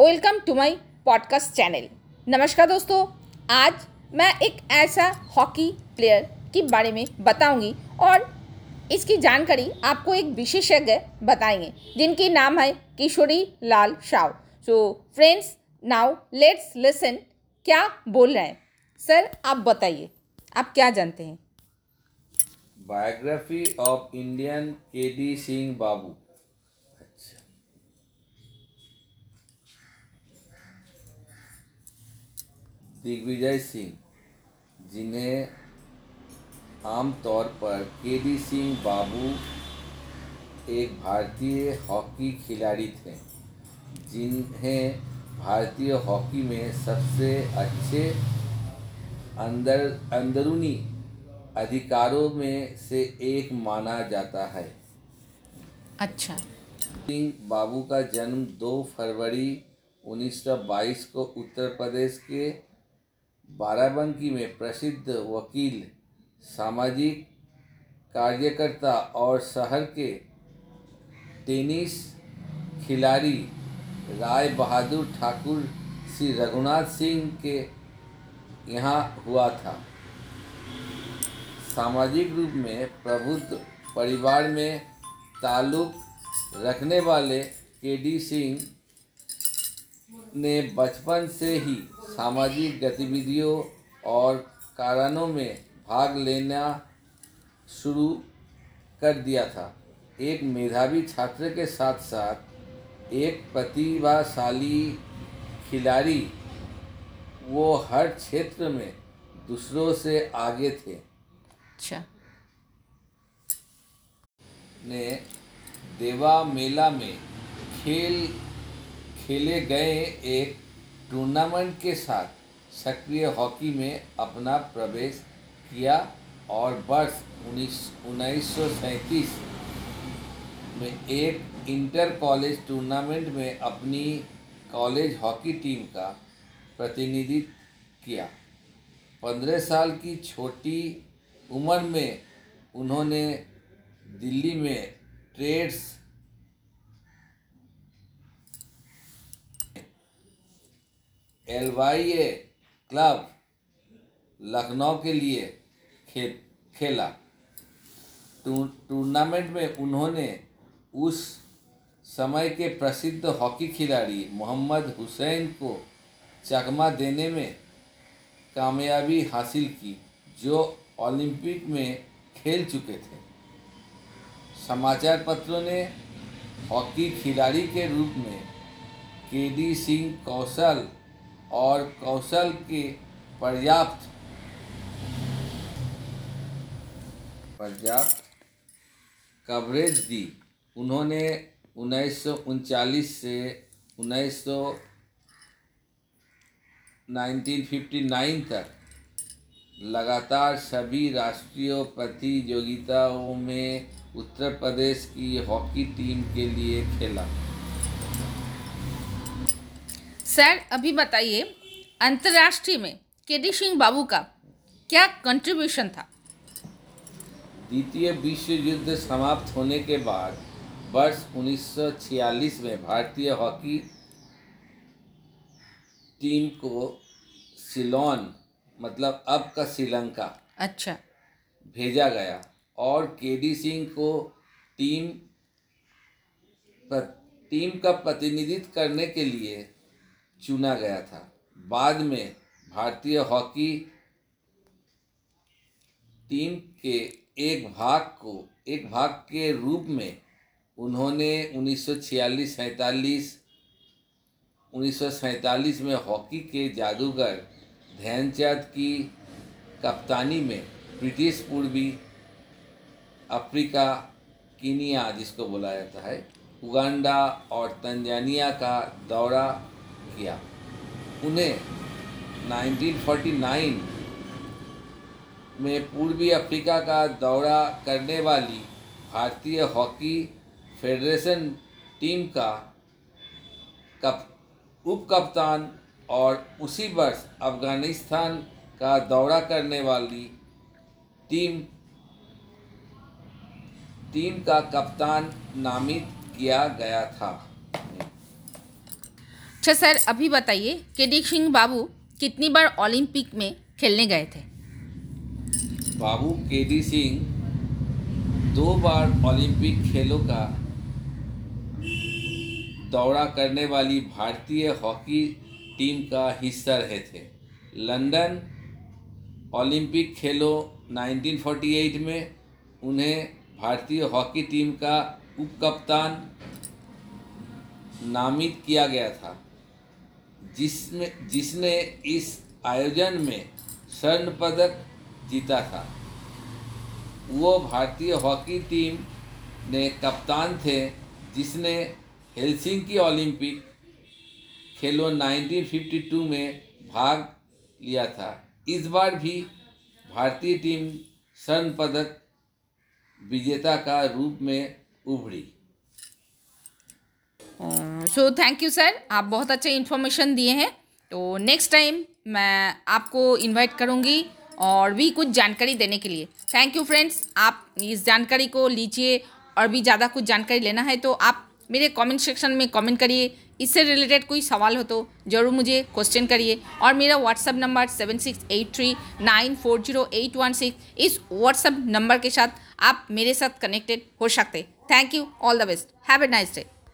Welcome to my podcast channel. नमस्कार दोस्तों, आज मैं एक ऐसा हॉकी प्लेयर के बारे में बताऊँगी और इसकी जानकारी आपको एक विशेषज्ञ बताएँगे, जिनकी नाम है Kishori Lal Shaw. So friends now let's listen क्या बोल रहे हैं। सर आप बताइए, आप क्या जानते हैं? Biography of Indian K D Singh Babu अच्छा दिग्विजय सिंह जिन्हें आमतौर पर के डी सिंह बाबू एक भारतीय हॉकी खिलाड़ी थे जिन्हें भारतीय हॉकी में सबसे अच्छे अंदर अंदरूनी अधिकारों में से एक माना जाता है। अच्छा। सिंह बाबू का जन्म 2 फरवरी 1922 को उत्तर प्रदेश के बाराबंकी में प्रसिद्ध वकील, सामाजिक कार्यकर्ता और शहर के टेनिस खिलाड़ी राय बहादुर ठाकुर श्री रघुनाथ सिंह के यहाँ हुआ था। सामाजिक रूप में प्रबुद्ध परिवार में ताल्लुक रखने वाले के डी सिंह ने बचपन से ही सामाजिक गतिविधियों और कारणों में भाग लेना शुरू कर दिया था। एक मेधावी छात्र के साथ साथ एक प्रतिभाशाली खिलाड़ी वो हर क्षेत्र में दूसरों से आगे थे। अच्छा। ने देवा मेला में खेल खेले गए एक टूर्नामेंट के साथ सक्रिय हॉकी में अपना प्रवेश किया और वर्ष उन्नीस उन्नीस में एक इंटर कॉलेज टूर्नामेंट में अपनी कॉलेज हॉकी टीम का प्रतिनिधित्व किया। पंद्रह साल की छोटी उम्र में उन्होंने दिल्ली में ट्रेड्स एलवाईए क्लब लखनऊ के लिए खे खेला। टूर्नामेंट में उन्होंने उस समय के प्रसिद्ध हॉकी खिलाड़ी मोहम्मद हुसैन को चकमा देने में कामयाबी हासिल की, जो ओलंपिक में खेल चुके थे। समाचार पत्रों ने हॉकी खिलाड़ी के रूप में के डी सिंह कौशल और कौशल के पर्याप्त पर्याप्त कवरेज दी। उन्होंने उन्नीस से उन्नीस 1959 तक लगातार सभी राष्ट्रीय प्रतियोगिताओं में उत्तर प्रदेश की हॉकी टीम के लिए खेला। सर अभी बताइए अंतर्राष्ट्रीय में के डी सिंह बाबू का क्या कंट्रीब्यूशन था? द्वितीय विश्व युद्ध समाप्त होने के बाद वर्ष 1946 में भारतीय हॉकी टीम को सिलोन मतलब अब का श्रीलंका अच्छा। भेजा गया और के डी सिंह को टीम पर टीम का प्रतिनिधित्व करने के लिए चुना गया था। बाद में भारतीय हॉकी टीम के एक भाग को, एक भाग के रूप में उन्होंने उन्नीस सौ छियालीस, सैंतालीस, उन्नीस में हॉकी के जादूगर ध्यानचंद की कप्तानी में ब्रिटिश पूर्वी अफ्रीका, कीनिया जिसको बोला जाता है, उगांडा और तंजानिया का दौरा किया। उन्हें 1949 में पूर्वी अफ्रीका का दौरा करने वाली भारतीय हॉकी फेडरेशन टीम का कप उप कप्तान और उसी वर्ष अफ़गानिस्तान का दौरा करने वाली टीम टीम का कप्तान नामित किया गया था। अच्छा सर, अभी बताइए केडी सिंह बाबू कितनी बार ओलंपिक में खेलने गए थे? बाबू के डी सिंह, दो बार ओलंपिक खेलों का दौरा करने वाली भारतीय हॉकी टीम का हिस्सा रहे थे। लंदन ओलंपिक खेलों 1948 में उन्हें भारतीय हॉकी टीम का उप कप्तान नामित किया गया था। जिसमें, जिसने इस आयोजन में स्वर्ण पदक जीता था। वो भारतीय हॉकी टीम ने कप्तान थे, जिसने हेलसिंकी ओलंपिक खेलों 1952 में भाग लिया था। इस बार भी भारतीय टीम स्वर्ण पदक विजेता का रूप में उभरी। सो थैंक यू सर आप बहुत अच्छे इन्फॉर्मेशन दिए हैं। तो नेक्स्ट टाइम मैं आपको इनवाइट करूँगी और भी कुछ जानकारी देने के लिए। थैंक यू फ्रेंड्स आप इस जानकारी को लीजिए और भी ज़्यादा कुछ जानकारी लेना है तो आप मेरे कमेंट सेक्शन में कमेंट करिए। इससे रिलेटेड कोई सवाल हो तो ज़रूर मुझे क्वेश्चन करिए। और मेरा WhatsApp number seven six eight three nine four zero eight one six इस व्हाट्सअप नंबर के साथ आप मेरे साथ कनेक्टेड हो सकते। Thank you all the best have a nice day